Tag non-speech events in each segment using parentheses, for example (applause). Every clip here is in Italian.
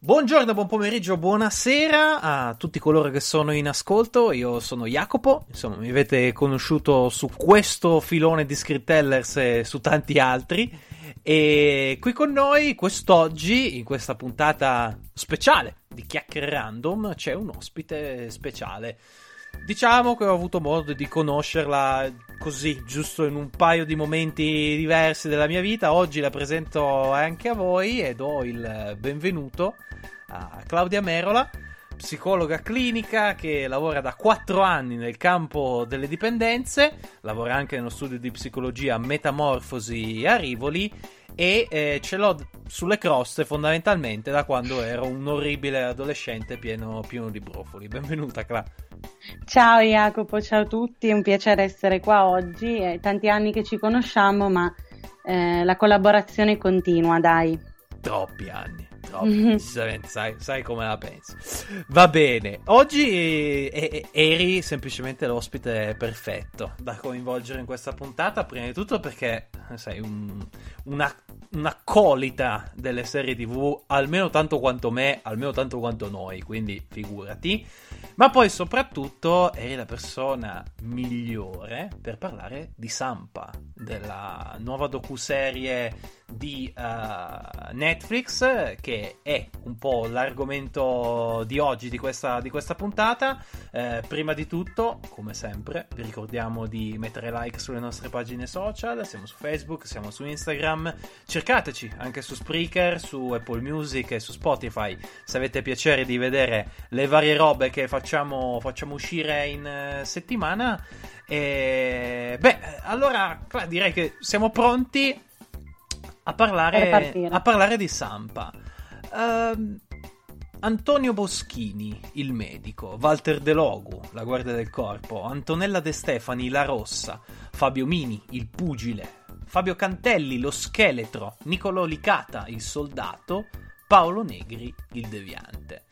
Buongiorno, buon pomeriggio, buonasera a tutti coloro che sono in ascolto. Io sono Jacopo, insomma, mi avete conosciuto su questo filone di Scriptellers e su tanti altri. E qui con noi quest'oggi, in questa puntata speciale di Chiacchiere Random, c'è un ospite speciale. Diciamo che ho avuto modo di conoscerla così, giusto in un paio di momenti diversi della mia vita. Oggi la presento anche a voi e do il benvenuto a Claudia Merola, psicologa clinica che lavora da 4 anni nel campo delle dipendenze, lavora anche nello studio di psicologia Metamorfosi a Rivoli e eh, ce l'ho sulle croste fondamentalmente da quando ero un orribile adolescente pieno, pieno di brufoli. Benvenuta Cla. Ciao Jacopo, ciao a tutti, è un piacere essere qua oggi, è tanti anni che ci conosciamo ma eh, la collaborazione continua, dai. Troppi anni. No, decisamente, sai, sai, come la penso. Va bene, oggi eh, eri semplicemente l'ospite perfetto da coinvolgere in questa puntata, prima di tutto perché sei un, una, un'accolita delle serie tv, almeno tanto quanto me, almeno tanto quanto noi, quindi figurati. Ma poi soprattutto eri la persona migliore per parlare di Sampa, della nuova docuserie di uh, Netflix, che è un po' l'argomento di oggi, di questa, di questa puntata. Eh, prima di tutto, come sempre, vi ricordiamo di mettere like sulle nostre pagine social, siamo su Facebook, siamo su Instagram, cercateci anche su Spreaker, su Apple Music e su Spotify, se avete piacere di vedere le varie robe che facciamo facciamo, uscire in uh, settimana. E, beh, allora direi che siamo pronti a parlare, a parlare di Sampa. Uh, Antonio Boschini, il medico, Walter De Logu, la guardia del corpo, Antonella De Stefani, la rossa, Fabio Mini, il pugile, Fabio Cantelli, lo scheletro, Niccolò Licata, il soldato, Paolo Negri, il deviante.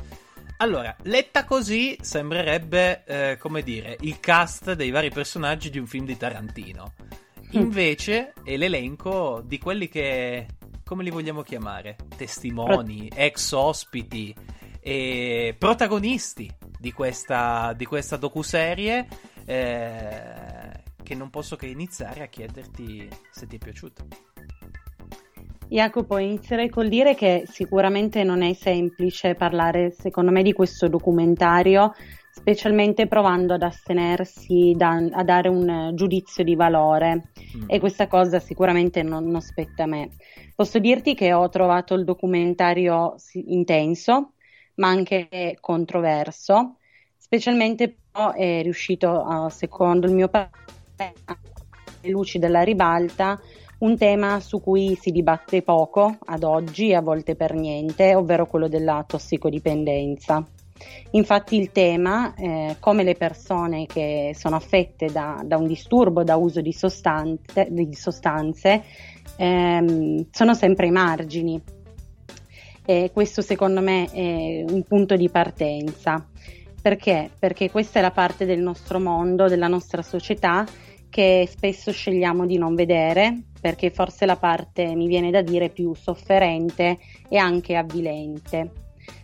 Allora, letta così sembrerebbe, eh, come dire, il cast dei vari personaggi di un film di Tarantino. Mm. Invece è l'elenco di quelli che, come li vogliamo chiamare? Testimoni, ex ospiti e protagonisti di questa, di questa docuserie. Eh, che non posso che iniziare a chiederti se ti è piaciuto. Jacopo, inizierei col dire che sicuramente non è semplice parlare, secondo me, di questo documentario, specialmente provando ad astenersi da, a dare un giudizio di valore mm. e questa cosa sicuramente non, non spetta a me. Posso dirti che ho trovato il documentario intenso, ma anche controverso, specialmente però è riuscito, secondo il mio parere, luci della ribalta, un tema su cui si dibatte poco ad oggi a volte per niente, ovvero quello della tossicodipendenza. Infatti il tema, eh, come le persone che sono affette da, da un disturbo da uso di sostanze, di sostanze ehm, sono sempre ai margini. E questo secondo me è un punto di partenza. Perché? Perché questa è la parte del nostro mondo, della nostra società che spesso scegliamo di non vedere perché forse la parte, mi viene da dire, più sofferente e anche avvilente.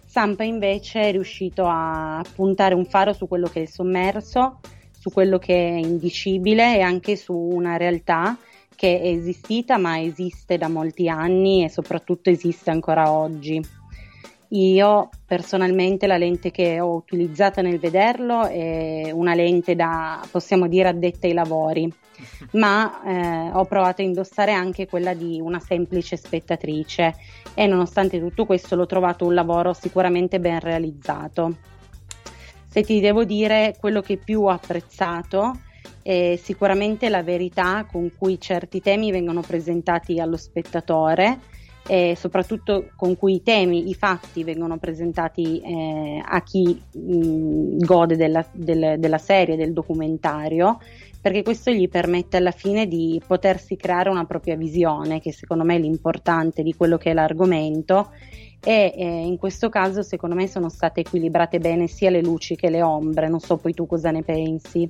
Sampa invece è riuscito a puntare un faro su quello che è sommerso, su quello che è indicibile e anche su una realtà che è esistita ma esiste da molti anni e soprattutto esiste ancora oggi. Io personalmente la lente che ho utilizzato nel vederlo è una lente da, possiamo dire, addetta ai lavori, (laughs) ma eh, ho provato a indossare anche quella di una semplice spettatrice e nonostante tutto questo l'ho trovato un lavoro sicuramente ben realizzato. Se ti devo dire quello che più ho apprezzato è sicuramente la verità con cui certi temi vengono presentati allo spettatore e soprattutto con cui i temi, i fatti vengono presentati eh, a chi mh, gode della, del, della serie, del documentario, perché questo gli permette alla fine di potersi creare una propria visione, che secondo me è l'importante di quello che è l'argomento e eh, in questo caso secondo me sono state equilibrate bene sia le luci che le ombre, non so poi tu cosa ne pensi.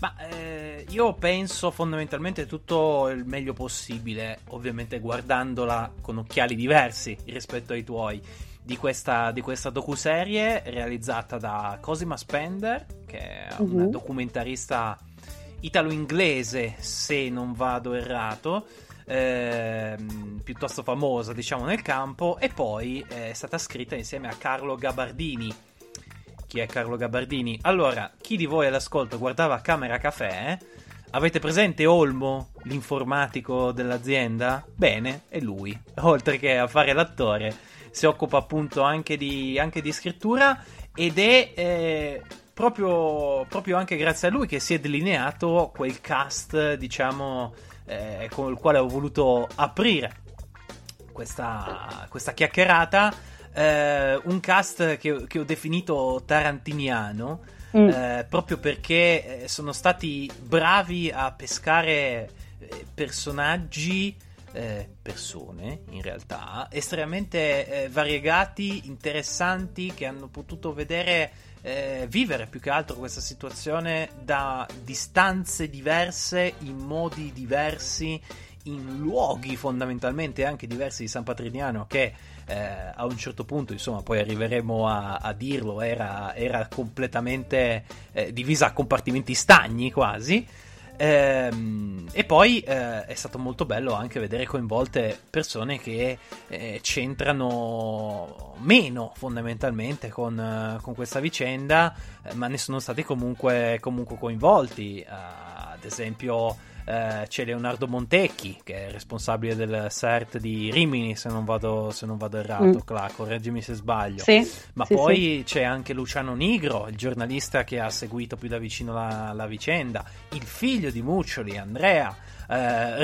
Ma eh, io penso fondamentalmente tutto il meglio possibile, ovviamente guardandola con occhiali diversi rispetto ai tuoi, di questa, di questa docuserie realizzata da Cosima Spender, che è uh-huh. una mhm. documentarista italo-inglese, se non vado errato. Eh, piuttosto famosa diciamo nel campo e poi è stata scritta insieme a Carlo Gabardini chi è Carlo Gabardini. Allora, chi di voi all'ascolto guardava Camera Café? Avete presente Olmo, l'informatico dell'azienda? Bene, è lui. Oltre che a fare l'attore, si occupa appunto anche di, anche di scrittura ed è eh, proprio, proprio, anche grazie a lui che si è delineato quel cast, diciamo, eh, con il quale ho voluto aprire questa, questa chiacchierata eh, un cast che, che, ho definito tarantiniano, mm. eh, proprio perché eh, sono stati bravi a pescare eh, personaggi, eh, persone in realtà, estremamente eh, variegati, interessanti, che hanno potuto vedere vivere più che altro questa situazione da distanze diverse, in modi diversi, in luoghi fondamentalmente anche diversi di San Patrignano che eh, a un certo punto, insomma, poi arriveremo a, a dirlo, era, era completamente eh, divisa a compartimenti stagni quasi. Ehm, e poi eh, è stato molto bello anche vedere coinvolte persone che eh, c'entrano meno fondamentalmente con, uh, con questa vicenda, eh, ma ne sono stati comunque, comunque coinvolti. Ad esempio, eh, c'è Leonardo Montecchi che è responsabile del CERT di Rimini se non vado, se non vado errato, mm. Cla, correggimi se sbaglio. Sì, Ma sì, poi sì. c'è anche Luciano Nigro, il giornalista che ha seguito più da vicino la, la vicenda, il figlio di Muccioli, Andrea. Uh,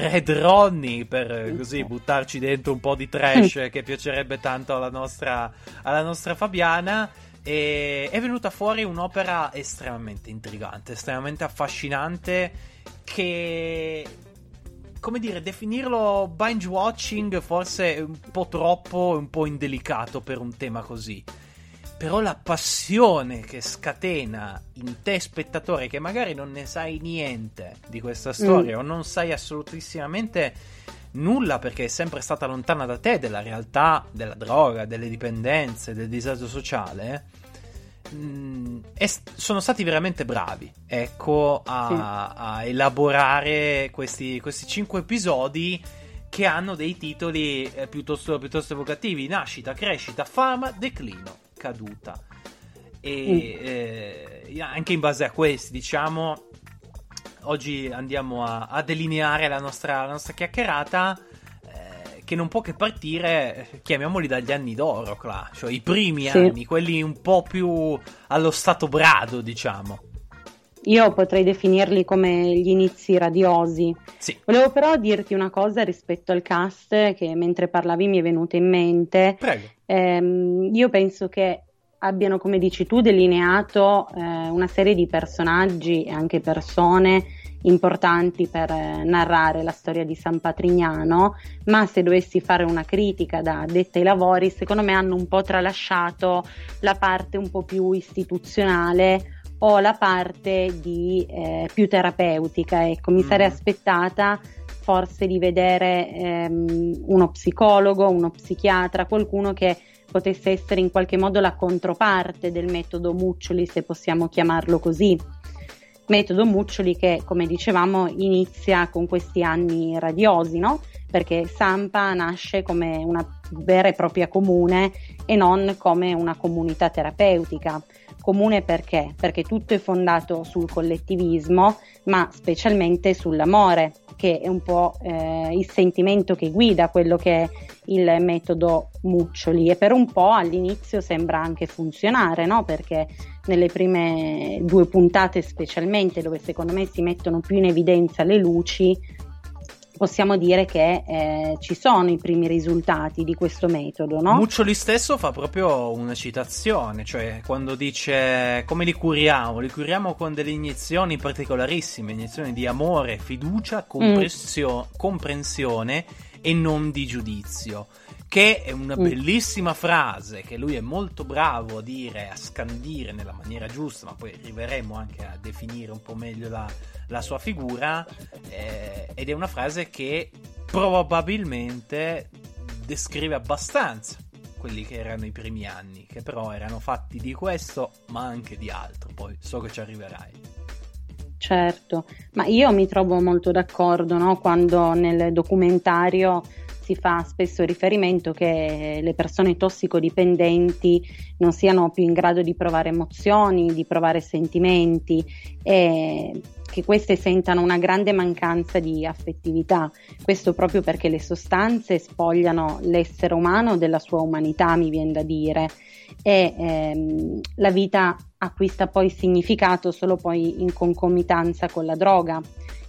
Red Ronnie per così buttarci dentro un po' di trash che piacerebbe tanto alla nostra, alla nostra Fabiana e è venuta fuori un'opera estremamente intrigante, estremamente affascinante che come dire, definirlo binge watching forse è un po' troppo, un po' indelicato per un tema così. Però la passione che scatena in te spettatore che magari non ne sai niente di questa storia mm. o non sai assolutissimamente nulla perché è sempre stata lontana da te della realtà della droga, delle dipendenze, del disagio sociale mh, mm, sono stati veramente bravi ecco, a, sì. a elaborare questi, questi cinque episodi che hanno dei titoli eh, piuttosto, piuttosto, evocativi: nascita, crescita, fama, declino, caduta. E mm. eh, anche in base a questi, diciamo, oggi andiamo a, a delineare la nostra, la nostra chiacchierata che non può che partire, chiamiamoli dagli anni d'oro, Cla, cioè i primi sì. anni, quelli un po' più allo stato brado, diciamo. Io potrei definirli come gli inizi radiosi. Sì. Volevo però dirti una cosa rispetto al cast che mentre parlavi mi è venuta in mente. Prego. Eh, io penso che abbiano, come dici tu, delineato eh, una serie di personaggi e anche persone importanti per eh, narrare la storia di San Patrignano, ma se dovessi fare una critica da detta ai lavori, secondo me hanno un po' tralasciato la parte un po' più istituzionale o la parte di, eh, più terapeutica. Ecco, mi mm. sarei aspettata forse di vedere ehm, uno psicologo, uno psichiatra, qualcuno che potesse essere in qualche modo la controparte del metodo Muccioli, se possiamo chiamarlo così metodo Muccioli che, come dicevamo, inizia con questi anni radiosi, no? Perché Sampa nasce come una vera e propria comune e non come una comunità terapeutica. Comune perché? Perché tutto è fondato sul collettivismo, ma specialmente sull'amore, che è un po' eh, il sentimento che guida quello che è il metodo Muccioli e per un po' all'inizio sembra anche funzionare, no? Perché nelle prime due puntate specialmente dove secondo me si mettono più in evidenza le luci possiamo dire che eh, ci sono i primi risultati di questo metodo. No? Muccioli stesso fa proprio una citazione, cioè quando dice come li curiamo, li curiamo con delle iniezioni particolarissime, iniezioni di amore, fiducia, comprensio- mm. comprensione e non di giudizio che è una mm. bellissima frase che lui è molto bravo a dire, a scandire nella maniera giusta, ma poi arriveremo anche a definire un po' meglio la, la sua figura, eh, ed è una frase che probabilmente descrive abbastanza quelli che erano i primi anni, che però erano fatti di questo, ma anche di altro, poi so che ci arriverai. Certo, ma io mi trovo molto d'accordo no? quando nel documentario si fa spesso riferimento che le persone tossicodipendenti non siano più in grado di provare emozioni, di provare sentimenti e che queste sentano una grande mancanza di affettività. Questo proprio perché le sostanze spogliano l'essere umano della sua umanità, mi viene da dire, e ehm, la vita acquista poi significato solo poi in concomitanza con la droga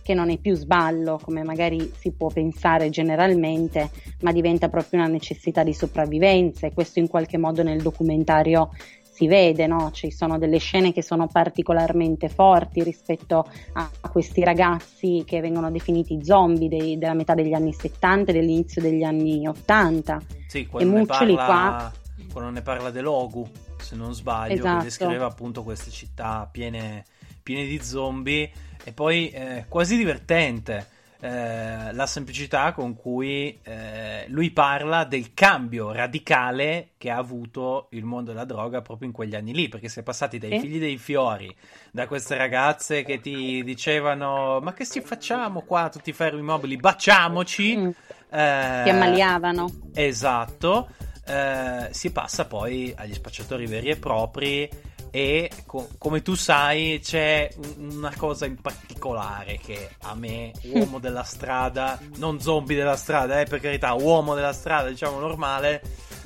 che non è più sballo come magari si può pensare generalmente, ma diventa proprio una necessità di sopravvivenza e questo in qualche modo nel documentario si vede, no? ci sono delle scene che sono particolarmente forti rispetto a, questi ragazzi che vengono definiti zombie dei, della metà degli anni 70 e dell'inizio degli anni 80. Sì, quando, ne parla, qua... quando ne parla dell'Ogu, se non sbaglio, esatto. che descriveva appunto queste città piene, piene di zombie e poi eh, quasi divertente eh, la semplicità con cui eh, lui parla del cambio radicale che ha avuto il mondo della droga proprio in quegli anni lì, perché si è passati dai figli dei fiori, da queste ragazze che ti dicevano ma che si facciamo qua tutti i ferri immobili, baciamoci. Mm. Eh, si ammaliavano. Esatto. Eh, si passa poi agli spacciatori veri e propri e co- come tu sai c'è una cosa in particolare che a me, uomo della strada, non zombie della strada, eh, per carità, uomo della strada, diciamo normale,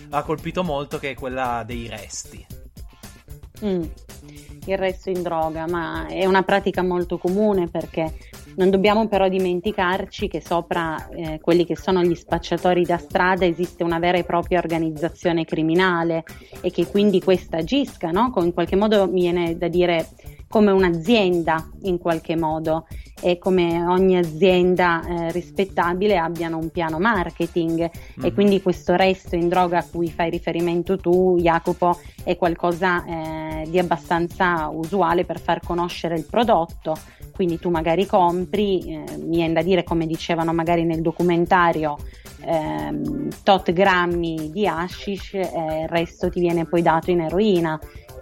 ha colpito molto che è quella dei resti. Mm. Il resto in droga, ma è una pratica molto comune perché non dobbiamo però dimenticarci che sopra eh, quelli che sono gli spacciatori da strada esiste una vera e propria organizzazione criminale e che quindi questa agisca, no? in qualche modo mi viene da dire come un'azienda in qualche modo e come ogni azienda eh, rispettabile abbiano un piano marketing. Mm. e quindi questo resto in droga a cui fai riferimento tu Jacopo è qualcosa eh, di abbastanza usuale per far conoscere il prodotto. Quindi tu magari compri, eh, mi viene da dire come dicevano magari nel documentario, ehm, tot grammi di hashish e il resto ti viene poi dato in eroina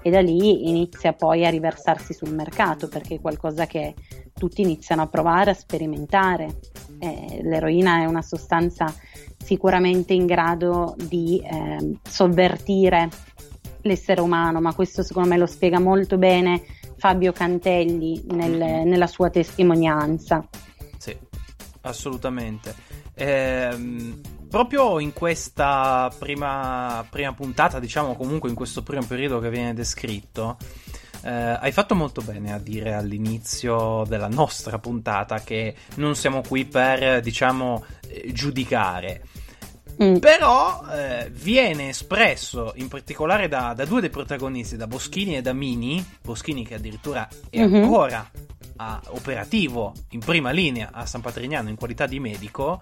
e da lì inizia poi a riversarsi sul mercato perché è qualcosa che tutti iniziano a provare, a sperimentare. Eh, l'eroina è una sostanza sicuramente in grado di eh, sovvertire l'essere umano, ma questo secondo me lo spiega molto bene Fabio Cantelli nel, mm-hmm. nella sua testimonianza. Sì, assolutamente. Ehm, proprio in questa prima, prima, puntata, diciamo comunque in questo primo periodo che viene descritto, eh, hai fatto molto bene a dire all'inizio della nostra puntata che non siamo qui per, diciamo, eh, giudicare. Mm. Però eh, viene espresso in particolare da, da, due dei protagonisti, da Boschini e da Mini, Boschini che addirittura è mm-hmm. ancora a, operativo in prima linea a San Patrignano in qualità di medico,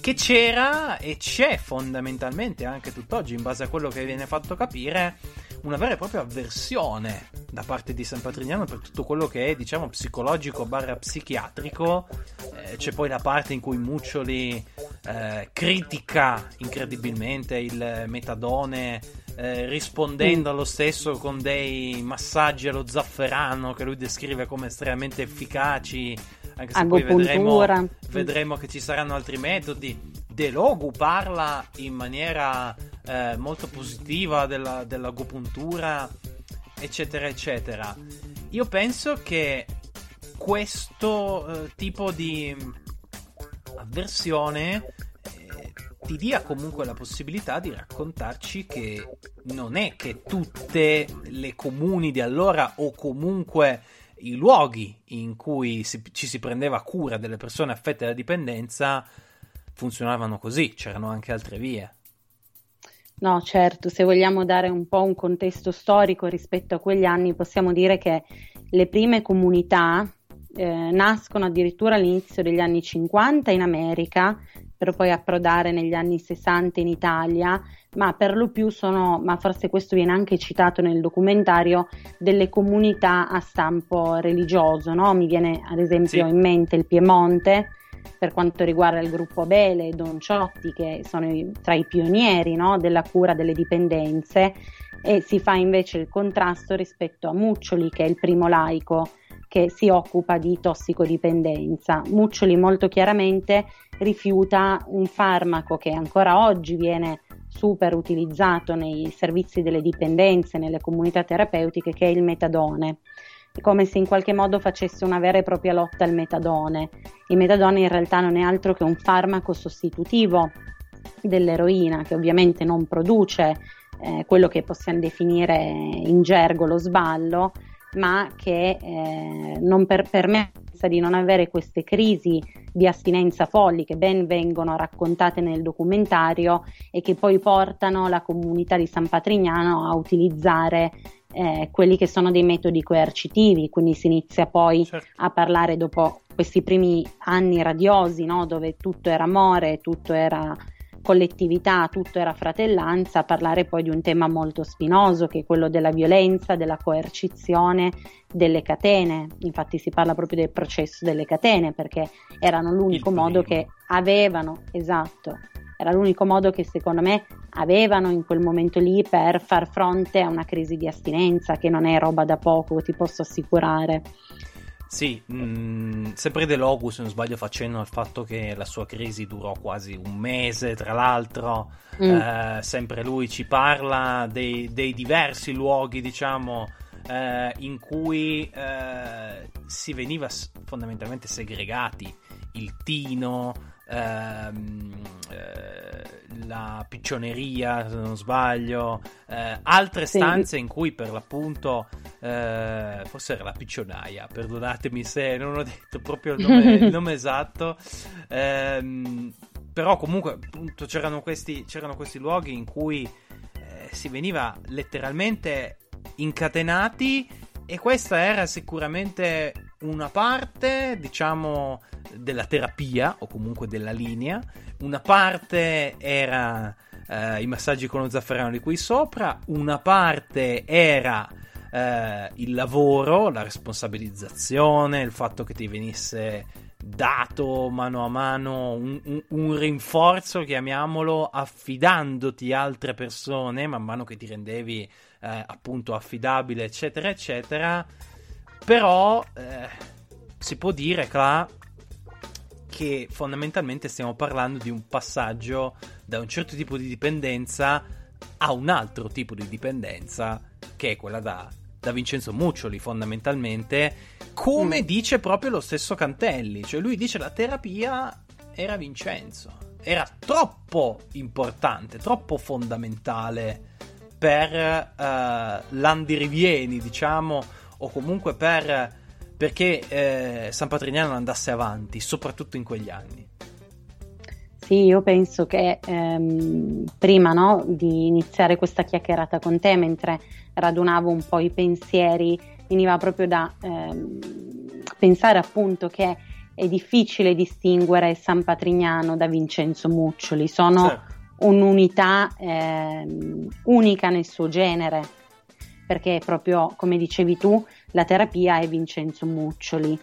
che c'era e c'è fondamentalmente anche tutt'oggi, in base a quello che viene fatto capire, una vera e propria avversione da parte di San Patrignano per tutto quello che è, diciamo, psicologico barra psichiatrico. Eh, c'è poi la parte in cui Muccioli eh, critica incredibilmente il metadone. Eh, rispondendo allo stesso con dei massaggi allo zafferano che lui descrive come estremamente efficaci, anche se poi vedremo, vedremo che ci saranno altri metodi De Logu parla in maniera eh, molto positiva della, dell'agopuntura, eccetera, eccetera. Io penso che questo eh, tipo di avversione eh, ti dia comunque la possibilità di raccontarci che non è che tutte le comuni di allora o comunque i luoghi in cui si, ci si prendeva cura delle persone affette da dipendenza funzionavano così, c'erano anche altre vie. No, certo, se vogliamo dare un po' un contesto storico rispetto a quegli anni, possiamo dire che le prime comunità eh, nascono addirittura all'inizio degli anni 50 in America, per poi approdare negli anni 60 in Italia, ma per lo più sono, ma forse questo viene anche citato nel documentario, delle comunità a stampo religioso, no? Mi viene ad esempio sì. in mente il Piemonte, per quanto riguarda il gruppo Bele e Don Ciotti, che sono tra i pionieri no? della cura delle dipendenze, e si fa invece il contrasto rispetto a Muccioli, che è il primo laico che si occupa di tossicodipendenza. Muccioli molto chiaramente rifiuta un farmaco che ancora oggi viene super utilizzato nei servizi delle dipendenze, nelle comunità terapeutiche, che è il metadone. È come se in qualche modo facesse una vera e propria lotta al metadone. Il metadone in realtà non è altro che un farmaco sostitutivo dell'eroina, che ovviamente non produce eh, quello che possiamo definire in gergo lo sballo, ma che eh, non per, permessa di non avere queste crisi di astinenza folli che ben vengono raccontate nel documentario e che poi portano la comunità di San Patrignano a utilizzare eh, quelli che sono dei metodi coercitivi, quindi si inizia poi certo. a parlare dopo questi primi anni radiosi, no? dove tutto era amore, tutto era collettività, tutto era fratellanza, parlare poi di un tema molto spinoso che è quello della violenza, della coercizione, delle catene. Infatti si parla proprio del processo delle catene perché erano l'unico modo che avevano, esatto, era l'unico modo che secondo me avevano in quel momento lì per far fronte a una crisi di astinenza che non è roba da poco, ti posso assicurare. Sì, mh, mm, sempre De Logu, se non sbaglio, facendo al fatto che la sua crisi durò quasi un mese, tra l'altro, mm. eh, sempre lui ci parla dei, dei diversi luoghi, diciamo, eh, in cui eh, si veniva fondamentalmente segregati, il tino, ehm, eh, la piccioneria, se non sbaglio, eh, altre stanze sì. in cui per l'appunto, eh, forse era la piccionaia, perdonatemi se non ho detto proprio il nome, il (laughs) nome esatto, ehm, però comunque appunto c'erano questi, c'erano questi luoghi in cui eh, si veniva letteralmente incatenati e questa era sicuramente una parte, diciamo, della terapia o comunque della linea, una parte era eh, i massaggi con lo zafferano di qui sopra, una parte era eh, il lavoro, la responsabilizzazione, il fatto che ti venisse dato mano a mano un, un, un, rinforzo, chiamiamolo, affidandoti altre persone man mano che ti rendevi eh, appunto affidabile, eccetera, eccetera. Però eh, si può dire, Cla, che fondamentalmente stiamo parlando di un passaggio da un certo tipo di dipendenza a un altro tipo di dipendenza, che è quella da, da Vincenzo Muccioli, fondamentalmente, come mm. dice proprio lo stesso Cantelli, cioè lui dice la terapia era Vincenzo, era troppo importante, troppo fondamentale per uh, l'andirivieni, diciamo, o comunque per perché eh, San Patrignano andasse avanti, soprattutto in quegli anni. Sì, io penso che ehm, prima no, di iniziare questa chiacchierata con te, mentre radunavo un po' i pensieri, veniva proprio da ehm, pensare appunto che è difficile distinguere San Patrignano da Vincenzo Muccioli, sono sì. un'unità ehm, unica nel suo genere, perché proprio come dicevi tu, la terapia è Vincenzo Muccioli.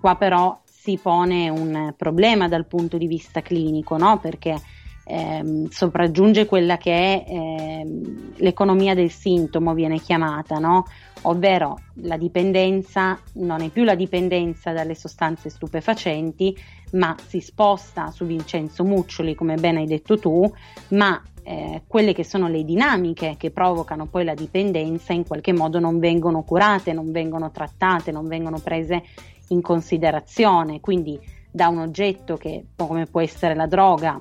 Qua però si pone un problema dal punto di vista clinico, no? perché ehm, sopraggiunge quella che è ehm, l'economia del sintomo, viene chiamata, no? ovvero la dipendenza non è più la dipendenza dalle sostanze stupefacenti, ma si sposta su Vincenzo Muccioli, come ben hai detto tu, ma eh, quelle che sono le dinamiche che provocano poi la dipendenza in qualche modo non vengono curate, non vengono trattate, non vengono prese in considerazione. Quindi da un oggetto che come può essere la droga,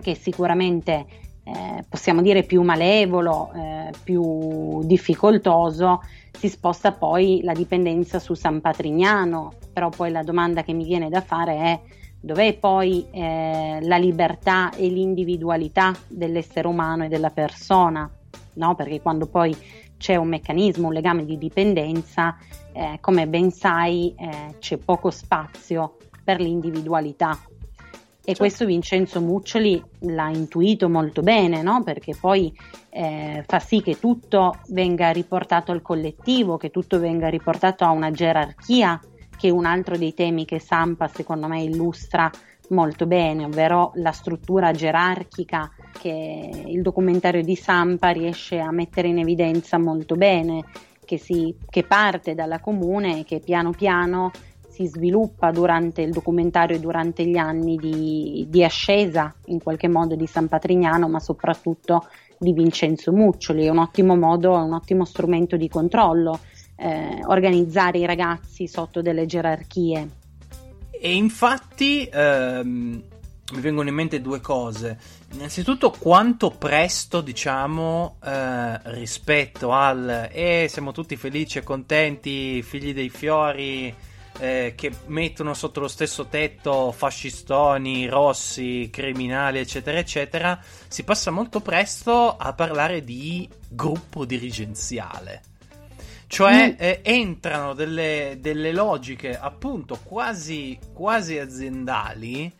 che sicuramente eh, possiamo dire più malevolo, eh, più difficoltoso, si sposta poi la dipendenza su San Patrignano, però poi la domanda che mi viene da fare è dov'è poi eh, la libertà e l'individualità dell'essere umano e della persona, no? perché quando poi c'è un meccanismo, un legame di dipendenza, eh, come ben sai eh, c'è poco spazio per l'individualità. E certo. questo Vincenzo Muccioli l'ha intuito molto bene, no? perché poi eh, fa sì che tutto venga riportato al collettivo, che tutto venga riportato a una gerarchia, che è un altro dei temi che Sampa secondo me illustra molto bene, ovvero la struttura gerarchica che il documentario di Sampa riesce a mettere in evidenza molto bene, che, si, che parte dalla comune e che piano piano si sviluppa durante il documentario e durante gli anni di, di, ascesa in qualche modo di San Patrignano, ma soprattutto di Vincenzo Muccioli. È un ottimo modo, è un ottimo strumento di controllo eh, organizzare i ragazzi sotto delle gerarchie. E infatti ehm, mi vengono in mente due cose. Innanzitutto quanto presto, diciamo, eh, rispetto al eh, siamo tutti felici e contenti, figli dei fiori, eh, che mettono sotto lo stesso tetto fascistoni, rossi, criminali, eccetera, eccetera, si passa molto presto a parlare di gruppo dirigenziale. Cioè mm. eh, entrano delle, delle, logiche appunto quasi, quasi aziendali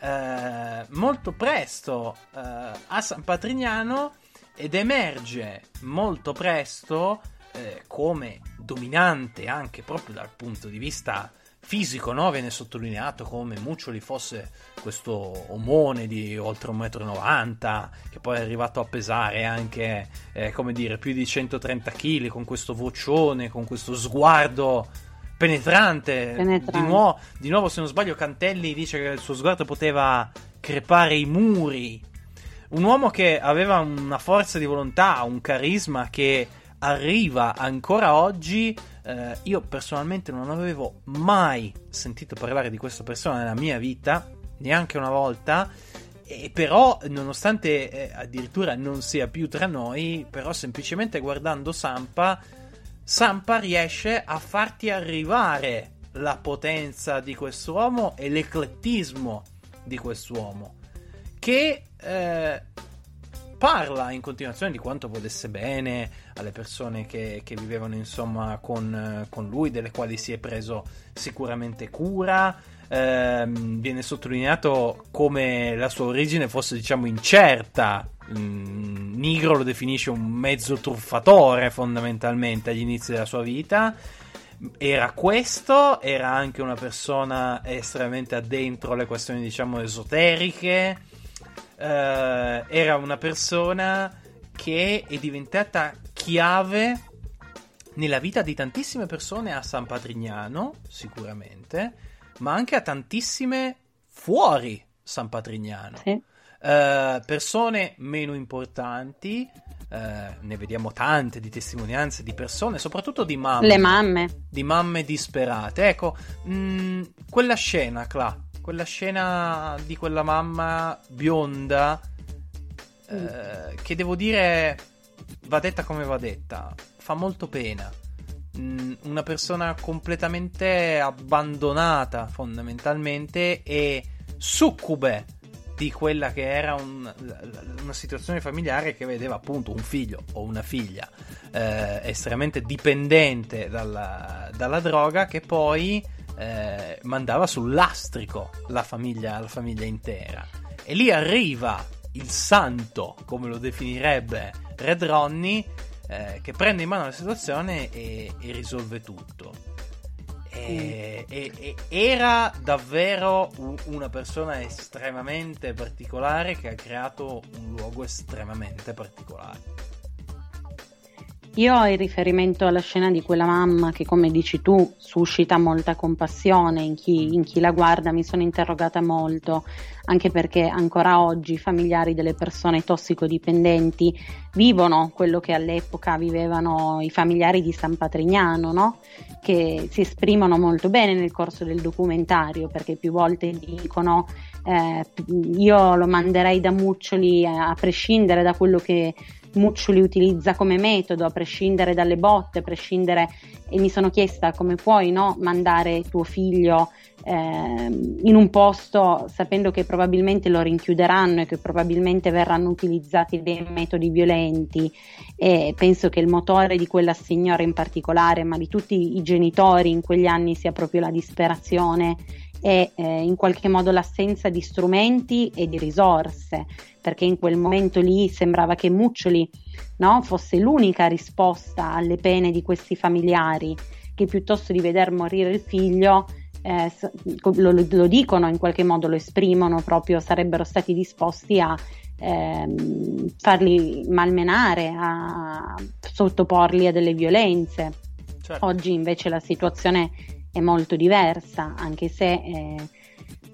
eh, molto presto eh, a San Patrignano ed emerge molto presto eh, come dominante anche proprio dal punto di vista fisico, no? viene sottolineato come Muccioli fosse questo omone di oltre 1,90 m, che poi è arrivato a pesare anche, eh, come dire, più di 130 kg, con questo vocione, con questo sguardo penetrante. penetrante. Di, nuovo, di nuovo, se non sbaglio, Cantelli dice che il suo sguardo poteva crepare i muri. Un uomo che aveva una forza di volontà, un carisma che arriva ancora oggi. Eh, io personalmente non avevo mai sentito parlare di questa persona nella mia vita, neanche una volta. E però, nonostante eh, addirittura non sia più tra noi, però semplicemente guardando Sampa, Sampa riesce a farti arrivare la potenza di quest'uomo e l'eclettismo di quest'uomo. Che eh, parla in continuazione di quanto volesse bene alle persone che, che vivevano insomma con, con, lui, delle quali si è preso sicuramente cura. Eh, viene sottolineato come la sua origine fosse diciamo incerta. Mm, Nigro lo definisce un mezzo truffatore fondamentalmente agli inizi della sua vita era questo, era anche una persona estremamente addentro alle questioni, diciamo, esoteriche, uh, era una persona che è diventata chiave nella vita di tantissime persone a San Patrignano, sicuramente, ma anche a tantissime fuori San Patrignano. Sì. Uh, persone meno importanti, uh, ne vediamo tante di testimonianze di persone, soprattutto di mamme. Le mamme. Di mamme disperate. Ecco, mh, mm, quella scena, Cla, quella scena di quella mamma bionda mm. eh, che devo dire va detta come va detta, fa molto pena. Mm, una persona completamente abbandonata fondamentalmente e succube di quella che era un, una situazione familiare che vedeva appunto un figlio o una figlia eh, estremamente dipendente dalla, dalla droga che poi eh, mandava sul lastrico la famiglia, la famiglia intera. E lì arriva il santo, come lo definirebbe Red Ronnie, eh, che prende in mano la situazione e, e risolve tutto. E, mm. e, e, era davvero una persona estremamente particolare che ha creato un luogo estremamente particolare. Io ho il riferimento alla scena di quella mamma che, come dici tu, suscita molta compassione in chi, in chi, la guarda. Mi sono interrogata molto, anche perché ancora oggi i familiari delle persone tossicodipendenti vivono quello che all'epoca vivevano i familiari di San Patrignano, no? che si esprimono molto bene nel corso del documentario, perché più volte dicono eh, io lo manderei da Muccioli a, a prescindere da quello che Muccioli utilizza come metodo, a prescindere dalle botte, a prescindere, e mi sono chiesta come puoi no, mandare tuo figlio eh, in un posto sapendo che probabilmente lo rinchiuderanno e che probabilmente verranno utilizzati dei metodi violenti. E penso che il motore di quella signora in particolare, ma di tutti i genitori in quegli anni sia proprio la disperazione e eh, in qualche modo l'assenza di strumenti e di risorse, perché in quel momento lì sembrava che Muccioli no, fosse l'unica risposta alle pene di questi familiari, che piuttosto di veder morire il figlio, eh, lo, lo, dicono in qualche modo, lo esprimono proprio, sarebbero stati disposti a ehm, farli malmenare, a sottoporli a delle violenze. Certo. Oggi invece la situazione è molto diversa, anche se eh,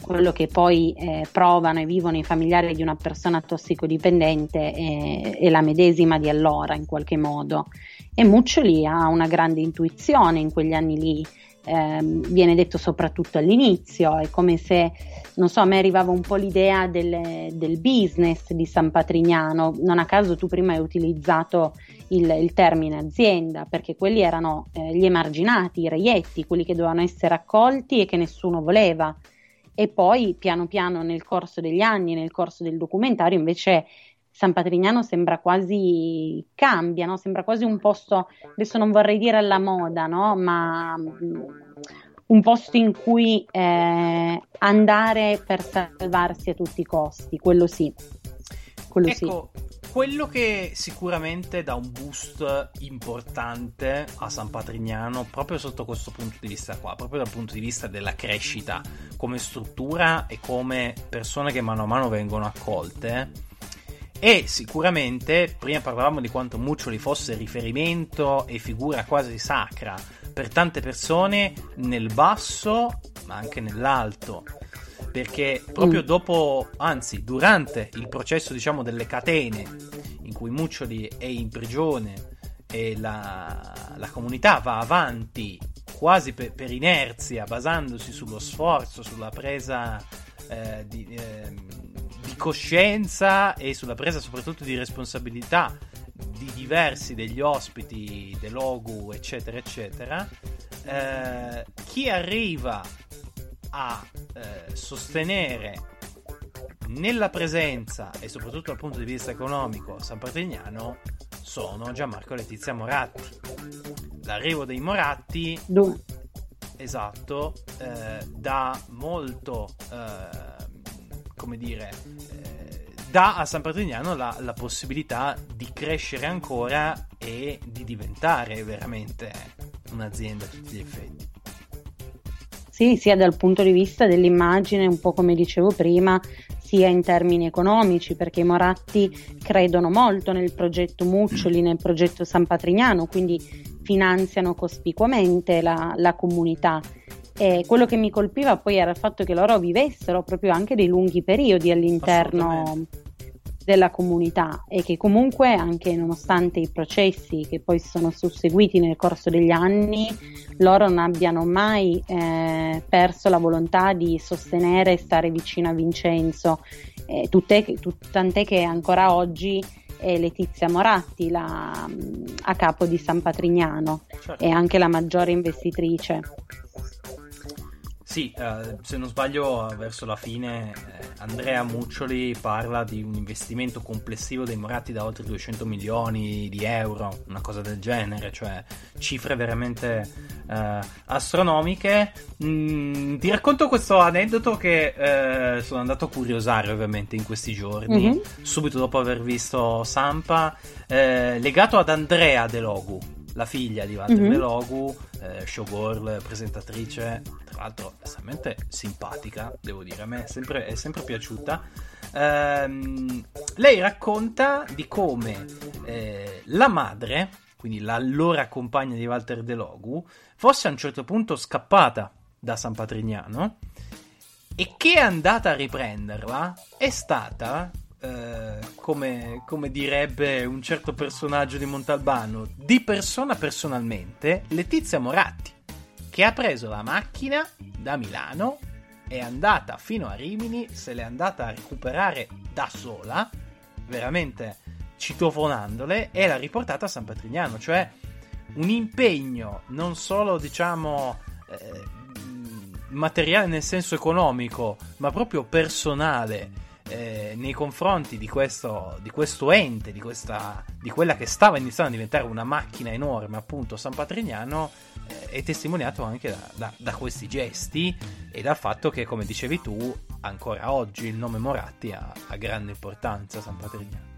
quello che poi eh, provano e vivono i familiari di una persona tossicodipendente è, è, la medesima di allora in qualche modo. E Muccioli ha una grande intuizione in quegli anni lì, eh, viene detto soprattutto all'inizio, è come se, non so, a me arrivava un po' l'idea del, del business di San Patrignano, non a caso tu prima hai utilizzato il, il termine azienda, perché quelli erano eh, gli emarginati, i reietti, quelli che dovevano essere accolti e che nessuno voleva. E poi piano piano nel corso degli anni, nel corso del documentario, invece San Patrignano sembra quasi cambia, no? sembra quasi un posto, adesso non vorrei dire alla moda, no? ma mm, un posto in cui eh, andare per salvarsi a tutti i costi, quello sì. Quello ecco, sì quello che sicuramente dà un boost importante a San Patrignano proprio sotto questo punto di vista qua, proprio dal punto di vista della crescita come struttura e come persone che mano a mano vengono accolte. E sicuramente, prima parlavamo di quanto Muccioli fosse riferimento e figura quasi sacra per tante persone nel basso, ma anche nell'alto perché proprio mm. dopo, anzi durante il processo diciamo delle catene in cui Muccioli è in prigione e la, la comunità va avanti quasi per, per, inerzia, basandosi sullo sforzo, sulla presa eh, di, eh, di coscienza e sulla presa soprattutto di responsabilità di diversi degli ospiti dell'Ogu, eccetera, eccetera, eh, chi arriva a eh, sostenere nella presenza e soprattutto dal punto di vista economico San Patrignano sono Gianmarco e Letizia Moratti. L'arrivo dei Moratti, Dove? esatto, eh, dà molto, eh, come dire, eh, dà a San Patrignano la, la possibilità di crescere ancora e di diventare veramente un'azienda a tutti gli effetti. Sì, sia dal punto di vista dell'immagine, un po' come dicevo prima, sia in termini economici, perché i Moratti credono molto nel progetto Muccioli, nel progetto San Patrignano, quindi finanziano cospicuamente la, la comunità. E quello che mi colpiva poi era il fatto che loro vivessero proprio anche dei lunghi periodi all'interno della comunità e che comunque anche nonostante i processi che poi sono susseguiti nel corso degli anni loro non abbiano mai eh, perso la volontà di sostenere e stare vicino a Vincenzo. Eh, tutte, tut, tant'è che ancora oggi è Letizia Moratti la, a capo di San Patrignano certo. e anche la maggiore investitrice sì, eh, se non sbaglio, verso la fine eh, Andrea Muccioli parla di un investimento complessivo dei Moratti da oltre 200 milioni di euro, una cosa del genere, cioè cifre veramente eh, astronomiche. Mm, ti racconto questo aneddoto che eh, sono andato a curiosare ovviamente in questi giorni, mm-hmm. subito dopo aver visto Sampa, eh, legato ad Andrea De Logu la figlia di Walter mm-hmm. Delogu, eh, showgirl, presentatrice, tra l'altro estremamente simpatica, devo dire, a me è sempre, è sempre piaciuta. Ehm, lei racconta di come eh, la madre, quindi l'allora compagna di Walter Delogu, fosse a un certo punto scappata da San Patrignano e che è andata a riprenderla è stata eh, come, come, direbbe un certo personaggio di Montalbano, di persona personalmente, Letizia Moratti, che ha preso la macchina da Milano, è andata fino a Rimini, se l'è andata a recuperare da sola, veramente citofonandole, e l'ha riportata a San Patrignano, cioè un impegno non solo, diciamo, eh, materiale nel senso economico, ma proprio personale eh, nei confronti di questo, di questo ente, di, questa, di, quella che stava iniziando a diventare una macchina enorme, appunto San Patrignano, eh, è testimoniato anche da, da, da, questi gesti e dal fatto che, come dicevi tu, ancora oggi il nome Moratti ha, ha grande importanza San Patrignano.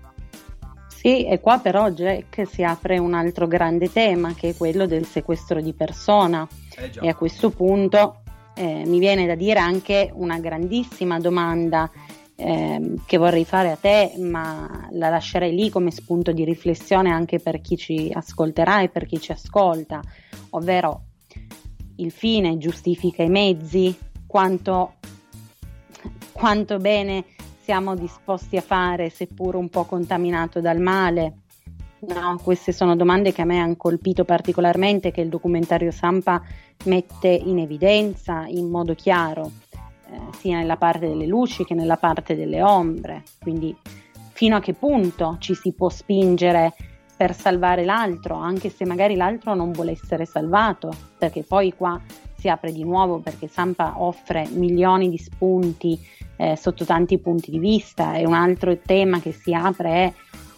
Sì, e qua però Jack si apre un altro grande tema che è quello del sequestro di persona. Eh e a questo punto eh, mi viene da dire anche una grandissima domanda eh, che vorrei fare a te, ma la lascerei lì come spunto di riflessione anche per chi ci ascolterà e per chi ci ascolta, ovvero il fine giustifica i mezzi, quanto, quanto bene siamo disposti a fare, seppur un po' contaminato dal male. No, queste sono domande che a me hanno colpito particolarmente, che il documentario Sampa mette in evidenza in modo chiaro eh, sia nella parte delle luci che nella parte delle ombre. Quindi fino a che punto ci si può spingere per salvare l'altro, anche se magari l'altro non vuole essere salvato, perché poi qua si apre di nuovo perché Sampa offre milioni di spunti eh, sotto tanti punti di vista e un altro tema che si apre è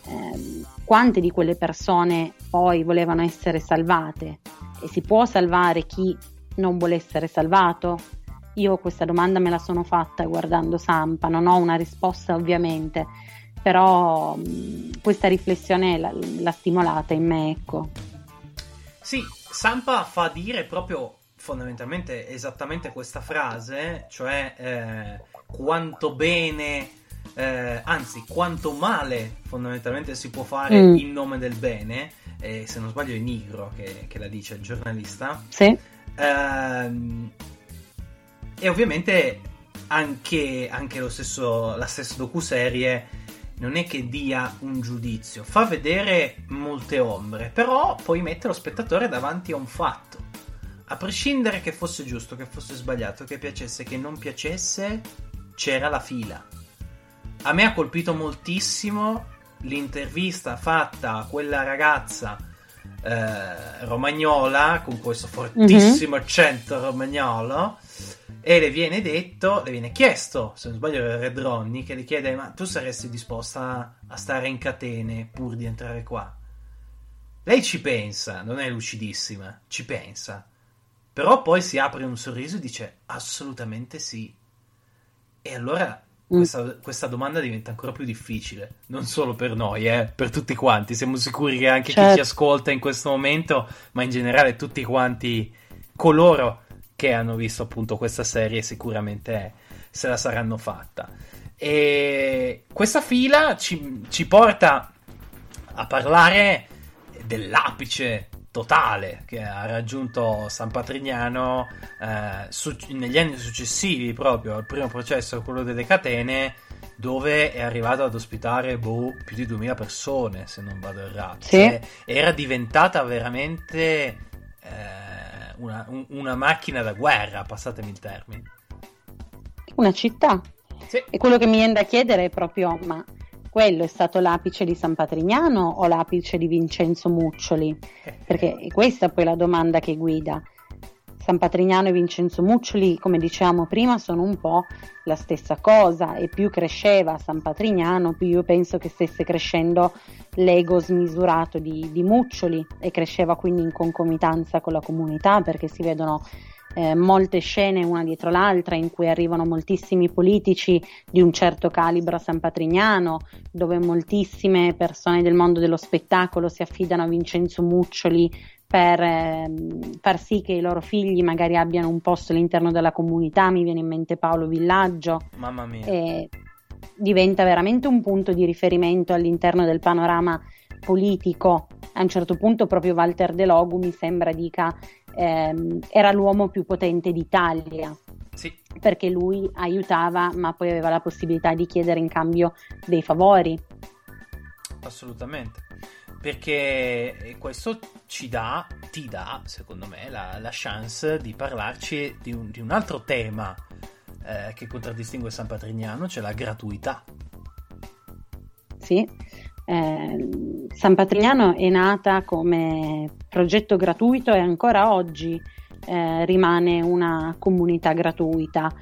eh, quante di quelle persone poi volevano essere salvate e si può salvare chi non vuole essere salvato? Io questa domanda me la sono fatta guardando Sampa, non ho una risposta ovviamente, però mh, questa riflessione l'ha, l'ha stimolata in me, ecco. Sì, Sampa fa dire proprio fondamentalmente esattamente questa frase, cioè eh, quanto bene, eh, anzi quanto male fondamentalmente si può fare mm. in nome del bene, eh, se non sbaglio è Nigro che, che la dice, il giornalista. Sì. E ovviamente anche, anche stesso, la stessa docuserie non è che dia un giudizio, fa vedere molte ombre, però poi mette lo spettatore davanti a un fatto. A prescindere che fosse giusto, che fosse sbagliato, che piacesse, che non piacesse, c'era la fila. A me ha colpito moltissimo l'intervista fatta a quella ragazza eh, romagnola con questo fortissimo mm-hmm. accento romagnolo e le viene detto, le viene chiesto, se non sbaglio era Red Ronnie, che le chiede ma tu saresti disposta a stare in catene pur di entrare qua? Lei ci pensa, non è lucidissima, ci pensa. Però poi si apre un sorriso e dice assolutamente sì. E allora mm. questa, questa, domanda diventa ancora più difficile, non solo per noi, eh, per tutti quanti. Siamo sicuri che anche certo. chi ci ascolta in questo momento, ma in generale tutti quanti coloro che hanno visto appunto questa serie sicuramente se la saranno fatta. E questa fila ci, ci porta a parlare dell'apice totale che ha raggiunto San Patrignano eh, su, negli anni successivi proprio al primo processo, quello delle catene, dove è arrivato ad ospitare boh, più di 2000 persone, se non vado errato. Sì. Cioè, era diventata veramente... Eh, una, un, una macchina da guerra, passatemi il termine. Una città. Sì. E quello che mi viene da chiedere è proprio, ma quello è stato l'apice di San Patrignano o l'apice di Vincenzo Muccioli? Perché è questa poi la domanda che guida. San Patrignano e Vincenzo Muccioli, come dicevamo prima, sono un po' la stessa cosa e più cresceva San Patrignano, più io penso che stesse crescendo l'ego smisurato di, di Muccioli e cresceva quindi in concomitanza con la comunità perché si vedono eh, molte scene una dietro l'altra in cui arrivano moltissimi politici di un certo calibro a San Patrignano, dove moltissime persone del mondo dello spettacolo si affidano a Vincenzo Muccioli per eh, far sì che i loro figli magari abbiano un posto all'interno della comunità, mi viene in mente Paolo Villaggio. Mamma mia. E diventa veramente un punto di riferimento all'interno del panorama politico. A un certo punto proprio Walter De Logu mi sembra dica ehm, era l'uomo più potente d'Italia. Sì. Perché lui aiutava, ma poi aveva la possibilità di chiedere in cambio dei favori. Assolutamente. Perché questo ci dà, ti dà, secondo me, la, la chance di parlarci di un, di un altro tema eh, che contraddistingue San Patrignano, cioè la gratuità. Sì, eh, San Patrignano è nata come progetto gratuito e ancora oggi eh, rimane una comunità gratuita.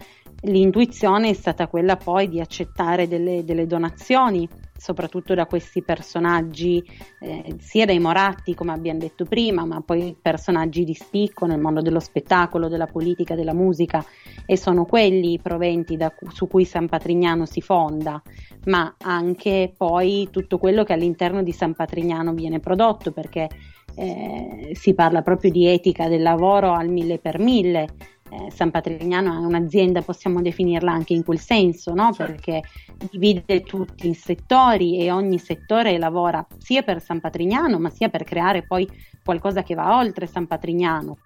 L'intuizione è stata quella poi di accettare delle, delle donazioni soprattutto da questi personaggi, eh, sia dai Moratti, come abbiamo detto prima, ma poi personaggi di spicco nel mondo dello spettacolo, della politica, della musica, e sono quelli i proventi da, su cui San Patrignano si fonda, ma anche poi tutto quello che all'interno di San Patrignano viene prodotto, perché eh, si parla proprio di etica del lavoro al mille per mille eh, San Patrignano è un'azienda, possiamo definirla anche in quel senso, no? certo. perché divide tutti in settori e ogni settore lavora sia per San Patrignano, ma sia per creare poi qualcosa che va oltre San Patrignano.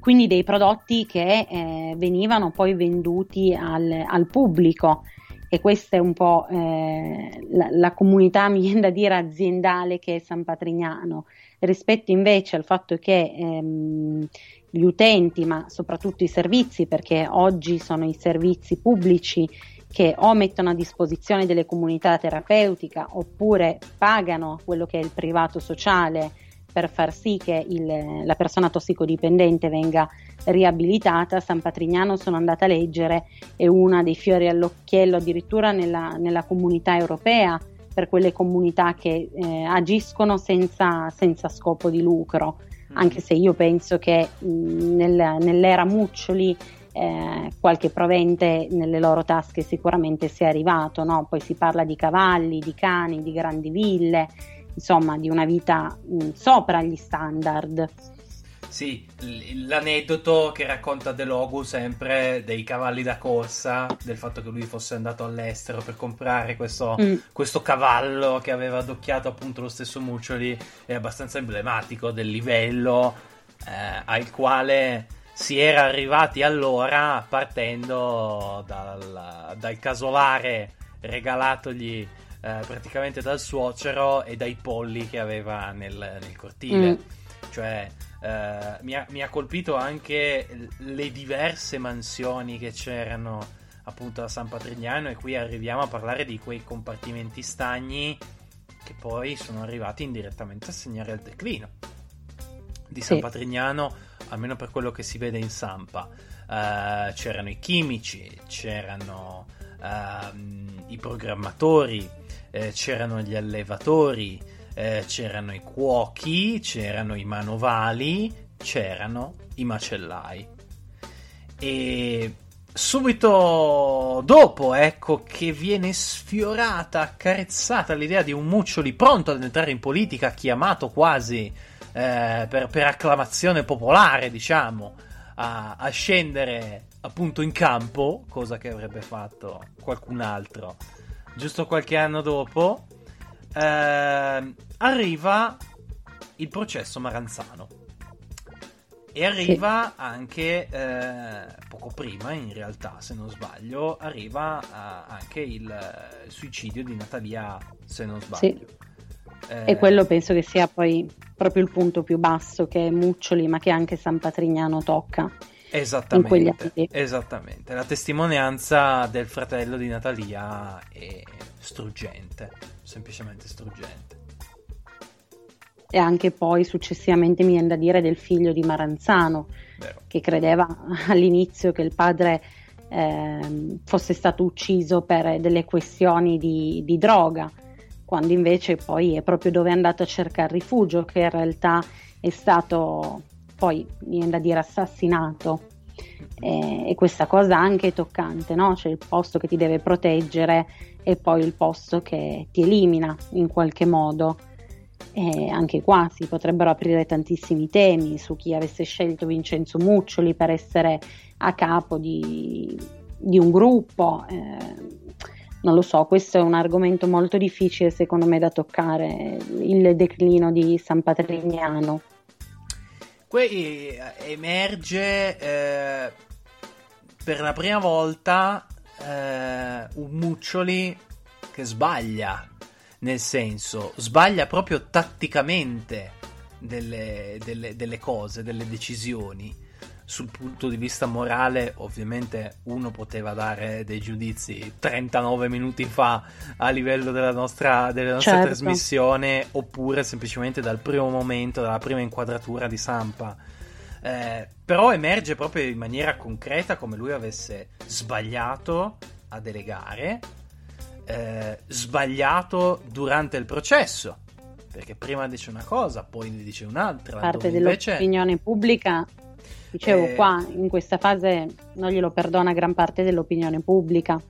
Quindi dei prodotti che eh, venivano poi venduti al, al, pubblico e questa è un po' eh, la, la, comunità, (laughs) mi viene da dire, aziendale che è San Patrignano, rispetto invece al fatto che ehm, gli utenti, ma soprattutto i servizi, perché oggi sono i servizi pubblici che o mettono a disposizione delle comunità terapeutica oppure pagano quello che è il privato sociale per far sì che il, la persona tossicodipendente venga riabilitata. San Patrignano sono andata a leggere, è una dei fiori all'occhiello addirittura nella, nella comunità europea per quelle comunità che eh, agiscono senza, senza scopo di lucro anche se io penso che mh, nel, nell'era Muccioli eh, qualche provente nelle loro tasche sicuramente sia arrivato, no? poi si parla di cavalli, di cani, di grandi ville, insomma di una vita mh, sopra gli standard. Sì, l'aneddoto che racconta De Logu sempre dei cavalli da corsa, del fatto che lui fosse andato all'estero per comprare questo, mm. questo cavallo che aveva adocchiato appunto lo stesso Muccioli, è abbastanza emblematico del livello eh, al quale si era arrivati allora partendo dal, dal casolare regalatogli eh, praticamente dal suocero e dai polli che aveva nel, nel cortile. Mm. Cioè, eh, mi, ha, mi, ha, colpito anche le diverse mansioni che c'erano appunto a San Patrignano e qui arriviamo a parlare di quei compartimenti stagni che poi sono arrivati indirettamente a segnare il declino di San sì. Patrignano, almeno per quello che si vede in Sampa. Uh, c'erano i chimici, c'erano uh, i programmatori, eh, c'erano gli allevatori, eh, c'erano i cuochi, c'erano i manovali, c'erano i macellai. E subito dopo, ecco, che viene sfiorata, accarezzata l'idea di un Muccioli pronto ad entrare in politica, chiamato quasi eh, per, per, acclamazione popolare, diciamo, a, a scendere appunto in campo, cosa che avrebbe fatto qualcun altro giusto qualche anno dopo eh, arriva il processo Maranzano. E arriva sì. anche eh, poco prima, in realtà, se non sbaglio, arriva eh, anche il, il, suicidio di Natalia, se non sbaglio. Sì. Eh, e quello penso che sia poi proprio il punto più basso che Muccioli, ma che anche San Patrignano tocca. Esattamente, esattamente. La testimonianza del fratello di Natalia è struggente, semplicemente struggente. E anche poi successivamente mi viene da dire del figlio di Maranzano, Vero. che credeva (laughs) all'inizio che il padre eh, fosse stato ucciso per delle questioni di, di droga, quando invece poi è proprio dove è andato a cercare rifugio, che in realtà è stato poi viene da dire assassinato. E, e questa cosa anche è toccante, no? C'è il posto che ti deve proteggere e poi il posto che ti elimina in qualche modo. E anche qua si potrebbero aprire tantissimi temi su chi avesse scelto Vincenzo Muccioli per essere a capo di, di un gruppo. Eh, non lo so, questo è un argomento molto difficile secondo me da toccare, il declino di San Patrignano. Qui eh, emerge eh, per la prima volta eh, un Muccioli che sbaglia, nel senso, sbaglia proprio tatticamente delle, delle, delle cose, delle decisioni sul punto di vista morale, ovviamente uno poteva dare dei giudizi 39 minuti fa a livello della nostra, della nostra certo. trasmissione, oppure semplicemente dal primo momento, dalla prima inquadratura di Sampa. Eh, però emerge proprio in maniera concreta come lui avesse sbagliato a delegare, eh, sbagliato durante il processo, perché prima dice una cosa, poi ne dice un'altra. Parte dell'opinione invece... pubblica Dicevo, eh, qua in questa fase non glielo perdona gran parte dell'opinione pubblica.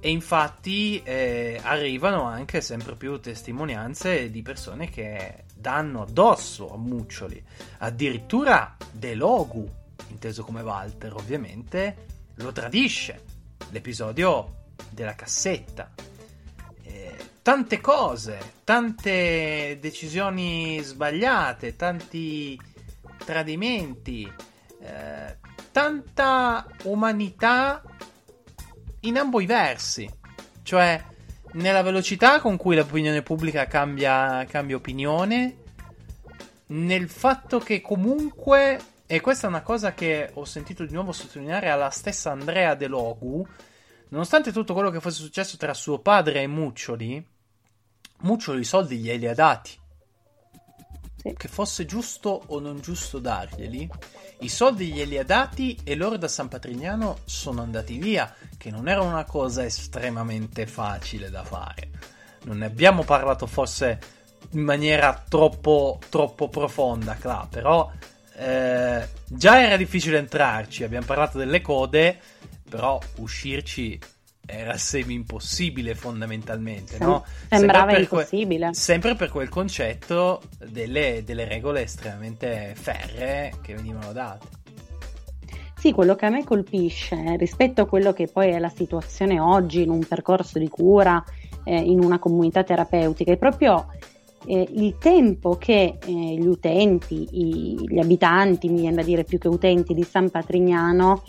E infatti eh, arrivano anche sempre più testimonianze di persone che danno addosso a Muccioli. Addirittura De Logu, inteso come Walter, ovviamente, lo tradisce. L'episodio della cassetta. Eh, tante cose, tante decisioni sbagliate, tanti tradimenti, eh, tanta umanità in ambo i versi. Cioè, nella velocità con cui l'opinione pubblica cambia, cambia opinione, nel fatto che comunque, e questa è una cosa che ho sentito di nuovo sottolineare alla stessa Andrea De Logu, nonostante tutto quello che fosse successo tra suo padre e Muccioli, Muccioli i soldi glieli ha dati sì. che fosse giusto o non giusto darglieli, i soldi glieli ha dati e loro da San Patrignano sono andati via, che non era una cosa estremamente facile da fare. Non ne abbiamo parlato forse in maniera troppo, troppo profonda, Cla, però eh, già era difficile entrarci, abbiamo parlato delle code, però uscirci era semi impossibile fondamentalmente, Sem- no? Sembrava sempre impossibile. Que- sempre per quel concetto delle, delle regole estremamente ferree che venivano date. Sì, quello che a me colpisce rispetto a quello che poi è la situazione oggi in un percorso di cura, eh, in una comunità terapeutica, è proprio eh, il tempo che eh, gli utenti, i, gli abitanti, mi viene da dire più che utenti di San Patrignano,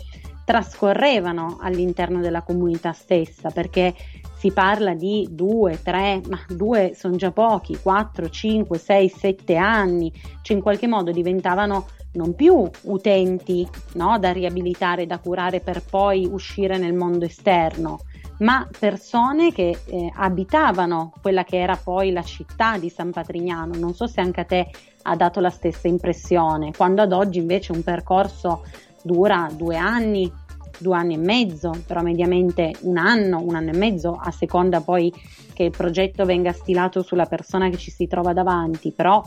trascorrevano all'interno della comunità stessa, perché si parla di due, tre, ma due sono già pochi, quattro, cinque, sei, sette anni, cioè in qualche modo diventavano non più utenti no, da riabilitare, da curare per poi uscire nel mondo esterno, ma persone che eh, abitavano quella che era poi la città di San Patrignano. Non so se anche a te ha dato la stessa impressione, quando ad oggi invece un percorso dura due anni, due anni e mezzo, però mediamente un anno, un anno e mezzo, a seconda poi che il progetto venga stilato sulla persona che ci si trova davanti, però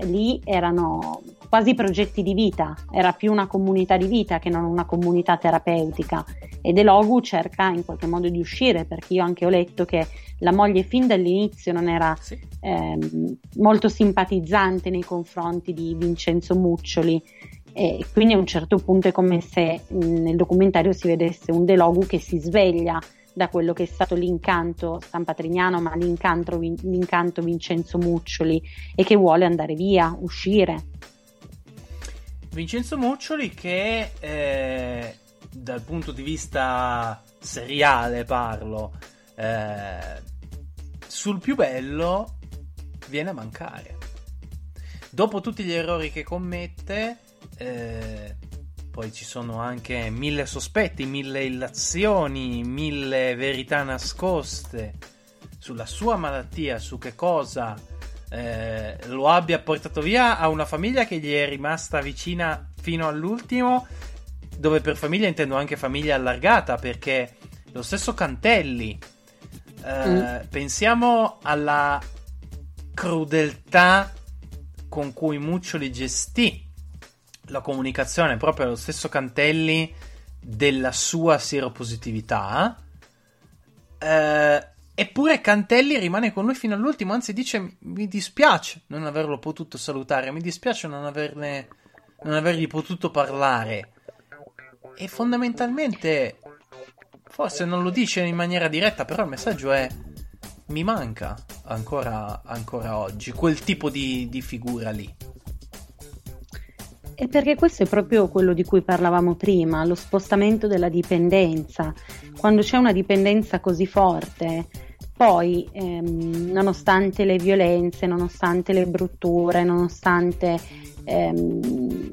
lì erano quasi progetti di vita, era più una comunità di vita che non una comunità terapeutica ed Elogu cerca in qualche modo di uscire perché io anche ho letto che la moglie fin dall'inizio non era sì. ehm, molto simpatizzante nei confronti di Vincenzo Muccioli e quindi a un certo punto è come se nel documentario si vedesse un Delogu che si sveglia da quello che è stato l'incanto San Patrignano, ma l'incanto, l'incanto Vincenzo Muccioli e che vuole andare via, uscire. Vincenzo Muccioli che eh, dal punto di vista seriale parlo, eh, sul più bello viene a mancare. Dopo tutti gli errori che commette, eh, poi ci sono anche mille sospetti, mille illazioni, mille verità nascoste sulla sua malattia, su che cosa eh, lo abbia portato via a una famiglia che gli è rimasta vicina fino all'ultimo, dove per famiglia intendo anche famiglia allargata, perché lo stesso Cantelli, eh, mm. pensiamo alla crudeltà con cui Muccioli gestì la comunicazione proprio allo stesso Cantelli della sua seropositività. Eh, eppure Cantelli rimane con lui fino all'ultimo, anzi dice mi dispiace non averlo potuto salutare, mi dispiace non, averne, non avergli potuto parlare. E fondamentalmente, forse non lo dice in maniera diretta, però il messaggio è mi manca ancora, ancora oggi quel tipo di, di figura lì. E perché questo è proprio quello di cui parlavamo prima, lo spostamento della dipendenza. Quando c'è una dipendenza così forte, poi ehm, nonostante le violenze, nonostante le brutture, nonostante ehm,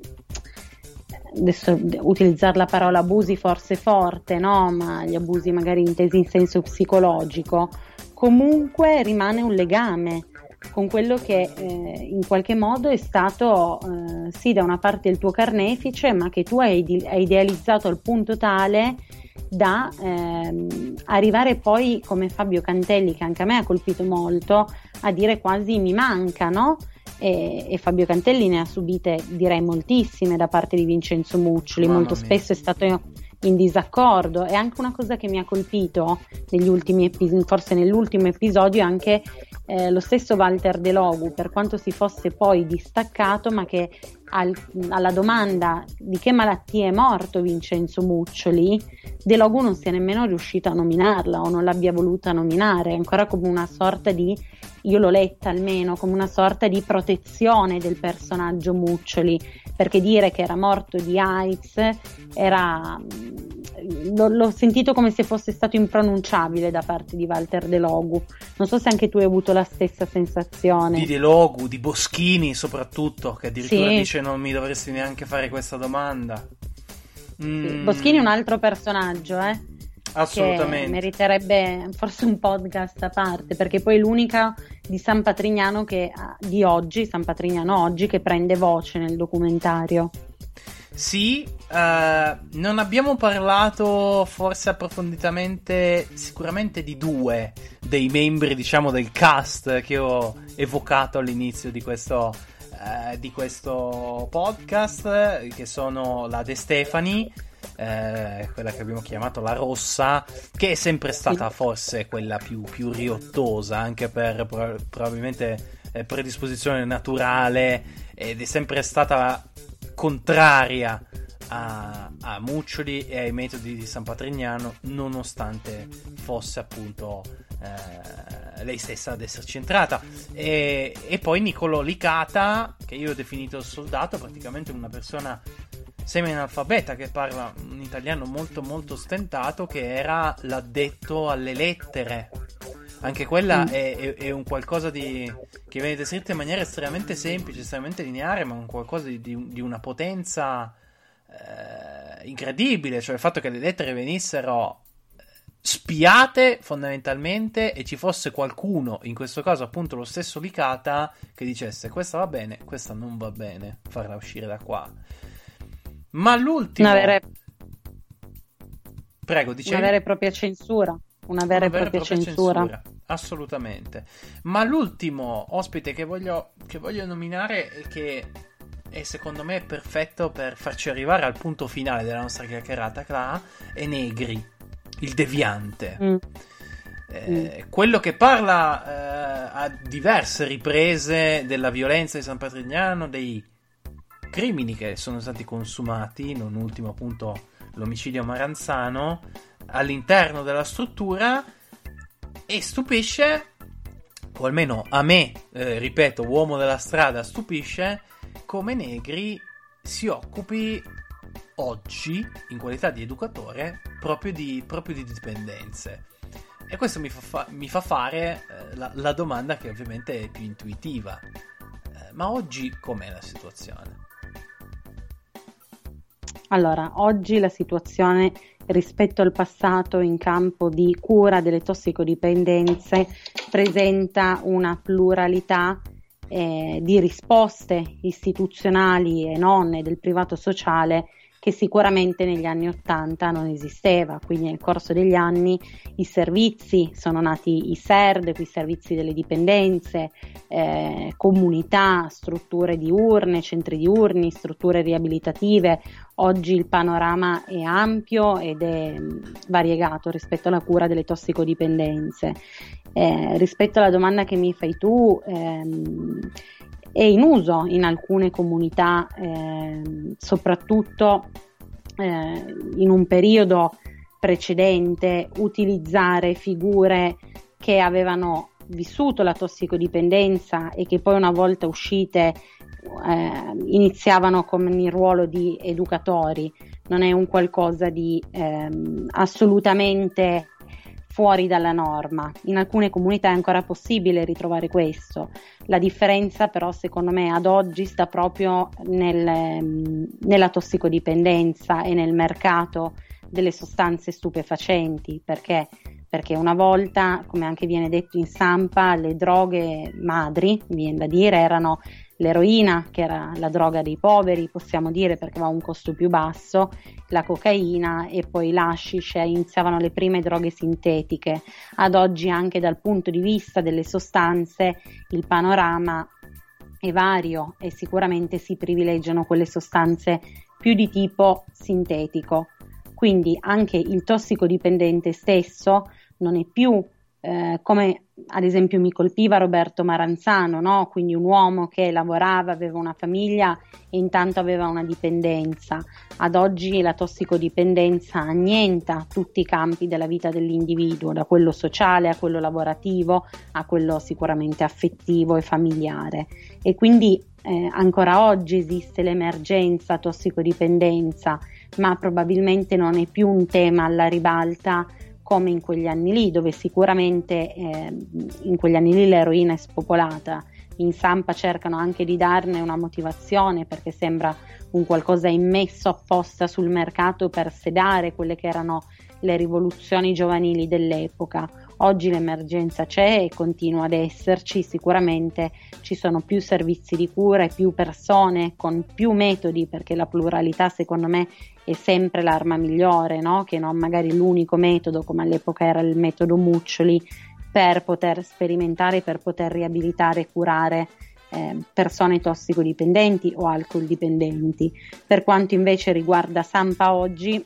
adesso utilizzare la parola abusi forse forte, no? Ma gli abusi magari intesi in senso psicologico, comunque rimane un legame con quello che eh, in qualche modo è stato eh, sì da una parte il tuo carnefice, ma che tu hai, hai idealizzato al punto tale da ehm, arrivare poi come Fabio Cantelli, che anche a me ha colpito molto, a dire quasi mi manca, no? E, e, Fabio Cantelli ne ha subite direi moltissime da parte di Vincenzo Muccioli, Mamma molto mia. spesso è stato in disaccordo. E anche una cosa che mi ha colpito negli ultimi episodi, forse nell'ultimo episodio, è anche eh, lo stesso Walter De Logu, per quanto si fosse poi distaccato, ma che al, alla domanda di che malattia è morto Vincenzo Muccioli, De Logu non sia nemmeno riuscito a nominarla o non l'abbia voluta nominare, ancora come una sorta di, io l'ho letta almeno, come una sorta di protezione del personaggio Muccioli, perché dire che era morto di AIDS era l'ho, l'ho, sentito come se fosse stato impronunciabile da parte di Walter De Logu. Non so se anche tu hai avuto la stessa sensazione. Di De Logu, di Boschini soprattutto, che addirittura sì. dice non mi dovresti neanche fare questa domanda. Mm. Boschini è un altro personaggio, eh? Assolutamente. meriterebbe forse un podcast a parte, perché poi è l'unica di San Patrignano che, di oggi, San Patrignano oggi, che prende voce nel documentario. Sì, uh, non abbiamo parlato forse approfonditamente, sicuramente di due dei membri, diciamo, del cast che ho evocato all'inizio di questo, uh, di questo podcast, che sono la De Stefani, uh, quella che abbiamo chiamato la rossa, che è sempre stata forse quella più, più riottosa, anche per pro- probabilmente predisposizione naturale, ed è sempre stata contraria a, a Muccioli e ai metodi di San Patrignano, nonostante fosse appunto eh, lei stessa ad esserci entrata. E, e poi Niccolò Licata, che io ho definito soldato, praticamente una persona semi-analfabeta che parla un italiano molto molto stentato, che era l'addetto alle lettere anche quella mm. è, è, è, un qualcosa di, che viene descritto in maniera estremamente semplice, estremamente lineare, ma un qualcosa di, di, di una potenza eh, incredibile. Cioè il fatto che le lettere venissero eh, spiate fondamentalmente e ci fosse qualcuno, in questo caso appunto lo stesso Licata, che dicesse questa va bene, questa non va bene, farla uscire da qua. Ma l'ultimo... Una vera... Prego, dicevi... Una vera e propria censura. Una vera, Una vera e propria, propria censura. censura. Assolutamente. Ma l'ultimo ospite che voglio, che voglio nominare e che è secondo me perfetto per farci arrivare al punto finale della nostra chiacchierata, Clara, è Negri, il deviante. Mm. Eh, mm. quello che parla eh, a diverse riprese della violenza di San Patrignano, dei crimini che sono stati consumati, non ultimo appunto l'omicidio Maranzano, all'interno della struttura e stupisce, o almeno a me, eh, ripeto, uomo della strada, stupisce come Negri si occupi oggi, in qualità di educatore, proprio di, proprio di dipendenze. E questo mi fa, fa- mi fa fare eh, la-, la, domanda che ovviamente è più intuitiva. Eh, ma oggi com'è la situazione? Allora, oggi la situazione rispetto al passato in campo di cura delle tossicodipendenze presenta una pluralità eh, di risposte istituzionali e non del privato sociale che sicuramente negli anni Ottanta non esisteva, quindi nel corso degli anni i servizi, sono nati i SERD, i servizi delle dipendenze, eh, comunità, strutture diurne, centri diurni, strutture riabilitative, oggi il panorama è ampio ed è mm, variegato rispetto alla cura delle tossicodipendenze. Eh, rispetto alla domanda che mi fai tu, ehm, è in uso in alcune comunità, eh, soprattutto eh, in un periodo precedente, utilizzare figure che avevano vissuto la tossicodipendenza e che poi una volta uscite eh, iniziavano con il ruolo di educatori. Non è un qualcosa di ehm, assolutamente fuori dalla norma. In alcune comunità è ancora possibile ritrovare questo. La differenza però secondo me ad oggi sta proprio nel, mm, nella tossicodipendenza e nel mercato delle sostanze stupefacenti perché perché una volta, come anche viene detto in stampa, le droghe madri, viene da dire, erano l'eroina, che era la droga dei poveri, possiamo dire perché aveva un costo più basso, la cocaina e poi l'ashish, iniziavano le prime droghe sintetiche. Ad oggi anche dal punto di vista delle sostanze il panorama è vario e sicuramente si privilegiano quelle sostanze più di tipo sintetico. Quindi anche il tossicodipendente stesso non è più eh, come ad esempio mi colpiva Roberto Maranzano, no? quindi un uomo che lavorava, aveva una famiglia e intanto aveva una dipendenza. Ad oggi la tossicodipendenza annienta tutti i campi della vita dell'individuo, da quello sociale a quello lavorativo a quello sicuramente affettivo e familiare. E quindi eh, ancora oggi esiste l'emergenza tossicodipendenza, ma probabilmente non è più un tema alla ribalta come in quegli anni lì, dove sicuramente eh, in quegli anni lì l'eroina è spopolata. In Sampa cercano anche di darne una motivazione perché sembra un qualcosa immesso apposta sul mercato per sedare quelle che erano le rivoluzioni giovanili dell'epoca. Oggi l'emergenza c'è e continua ad esserci, sicuramente ci sono più servizi di cura e più persone con più metodi perché la pluralità secondo me è sempre l'arma migliore, no? che non magari l'unico metodo come all'epoca era il metodo Muccioli per poter sperimentare, per poter riabilitare e curare eh, persone tossicodipendenti o alcol dipendenti. Per quanto invece riguarda Sampa oggi,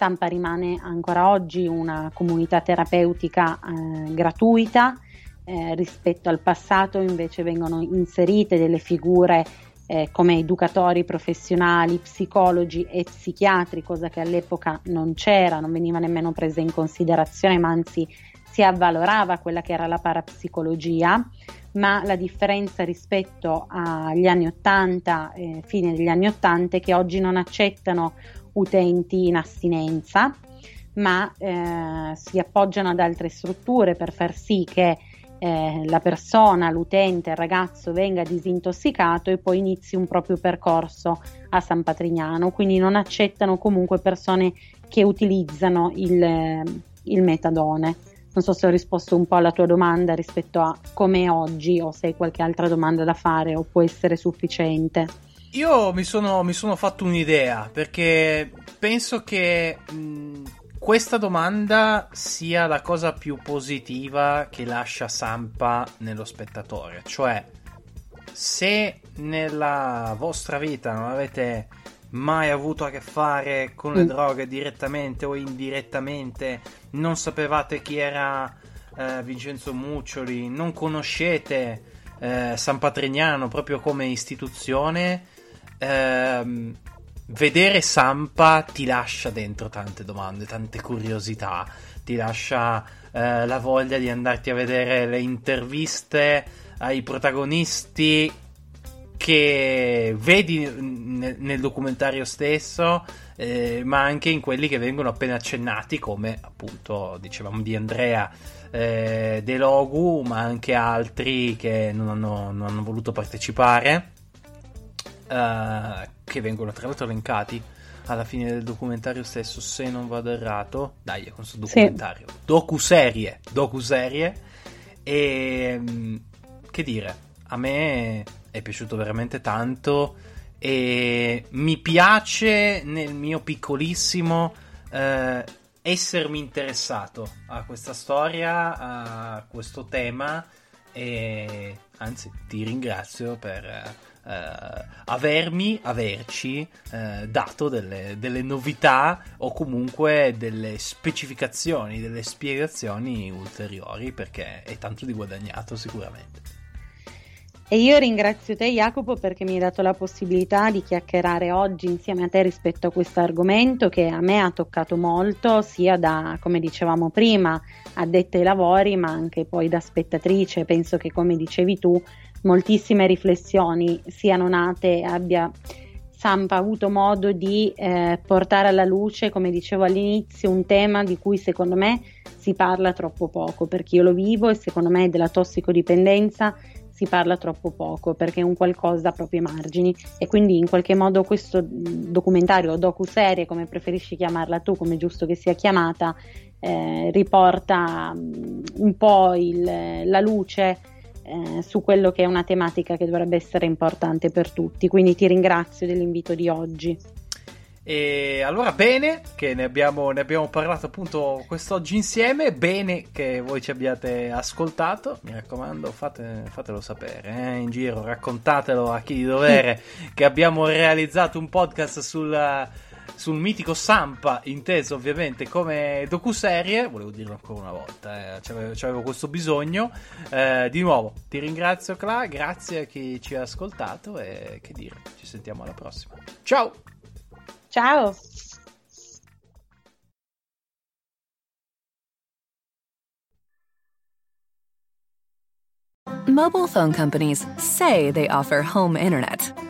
Sampa rimane ancora oggi una comunità terapeutica eh, gratuita, eh, rispetto al passato invece vengono inserite delle figure eh, come educatori professionali, psicologi e psichiatri, cosa che all'epoca non c'era, non veniva nemmeno presa in considerazione, ma anzi si avvalorava quella che era la parapsicologia, ma la differenza rispetto agli anni 80, eh, fine degli anni 80, è che oggi non accettano utenti in astinenza, ma eh, si appoggiano ad altre strutture per far sì che eh, la persona, l'utente, il ragazzo venga disintossicato e poi inizi un proprio percorso a San Patrignano, quindi non accettano comunque persone che utilizzano il, il metadone. Non so se ho risposto un po' alla tua domanda rispetto a come è oggi o se hai qualche altra domanda da fare o può essere sufficiente. Io mi sono, mi sono fatto un'idea perché penso che mh, questa domanda sia la cosa più positiva che lascia Sampa nello spettatore, cioè se nella vostra vita non avete mai avuto a che fare con le mm. droghe direttamente o indirettamente, non sapevate chi era eh, Vincenzo Muccioli, non conoscete eh, San Patrignano proprio come istituzione, ehm, vedere Sampa ti lascia dentro tante domande, tante curiosità, ti lascia eh, la voglia di andarti a vedere le interviste ai protagonisti che vedi nel, nel documentario stesso, eh, ma anche in quelli che vengono appena accennati, come appunto dicevamo di Andrea eh, De Logu, ma anche altri che non hanno, non hanno voluto partecipare. Uh, che vengono tra l'altro elencati alla fine del documentario stesso, se non vado errato. Dai, con questo documentario. Sì. Docuserie, docuserie. E mm, che dire, a me è piaciuto veramente tanto e mi piace nel mio piccolissimo eh, essermi interessato a questa storia, a questo tema e anzi ti ringrazio per eh, avermi, averci eh, dato delle, delle, novità o comunque delle specificazioni, delle spiegazioni ulteriori perché è tanto di guadagnato sicuramente. E io ringrazio te Jacopo perché mi hai dato la possibilità di chiacchierare oggi insieme a te rispetto a questo argomento che a me ha toccato molto, sia da, come dicevamo prima, addetta ai lavori, ma anche poi da spettatrice. Penso che, come dicevi tu, moltissime riflessioni siano nate abbia Sampa avuto modo di eh, portare alla luce, come dicevo all'inizio, un tema di cui secondo me si parla troppo poco, perché io lo vivo e secondo me della tossicodipendenza si parla troppo poco perché è un qualcosa proprio ai margini. E quindi in qualche modo questo documentario o docu-serie come preferisci chiamarla tu, come è giusto che sia chiamata, eh, riporta un po' il, la luce eh, su quello che è una tematica che dovrebbe essere importante per tutti. Quindi ti ringrazio dell'invito di oggi. E allora bene che ne abbiamo, ne abbiamo, parlato appunto quest'oggi insieme, bene che voi ci abbiate ascoltato, mi raccomando fate, fatelo sapere eh, in giro, raccontatelo a chi di dovere (laughs) che abbiamo realizzato un podcast sulla, sul mitico Sampa, inteso ovviamente come docuserie, volevo dirlo ancora una volta, eh, c'avevo, c'avevo, questo bisogno, eh, di nuovo ti ringrazio Cla, grazie a chi ci ha ascoltato e che dire, ci sentiamo alla prossima, ciao! Ciao! Mobile phone companies say they offer home internet.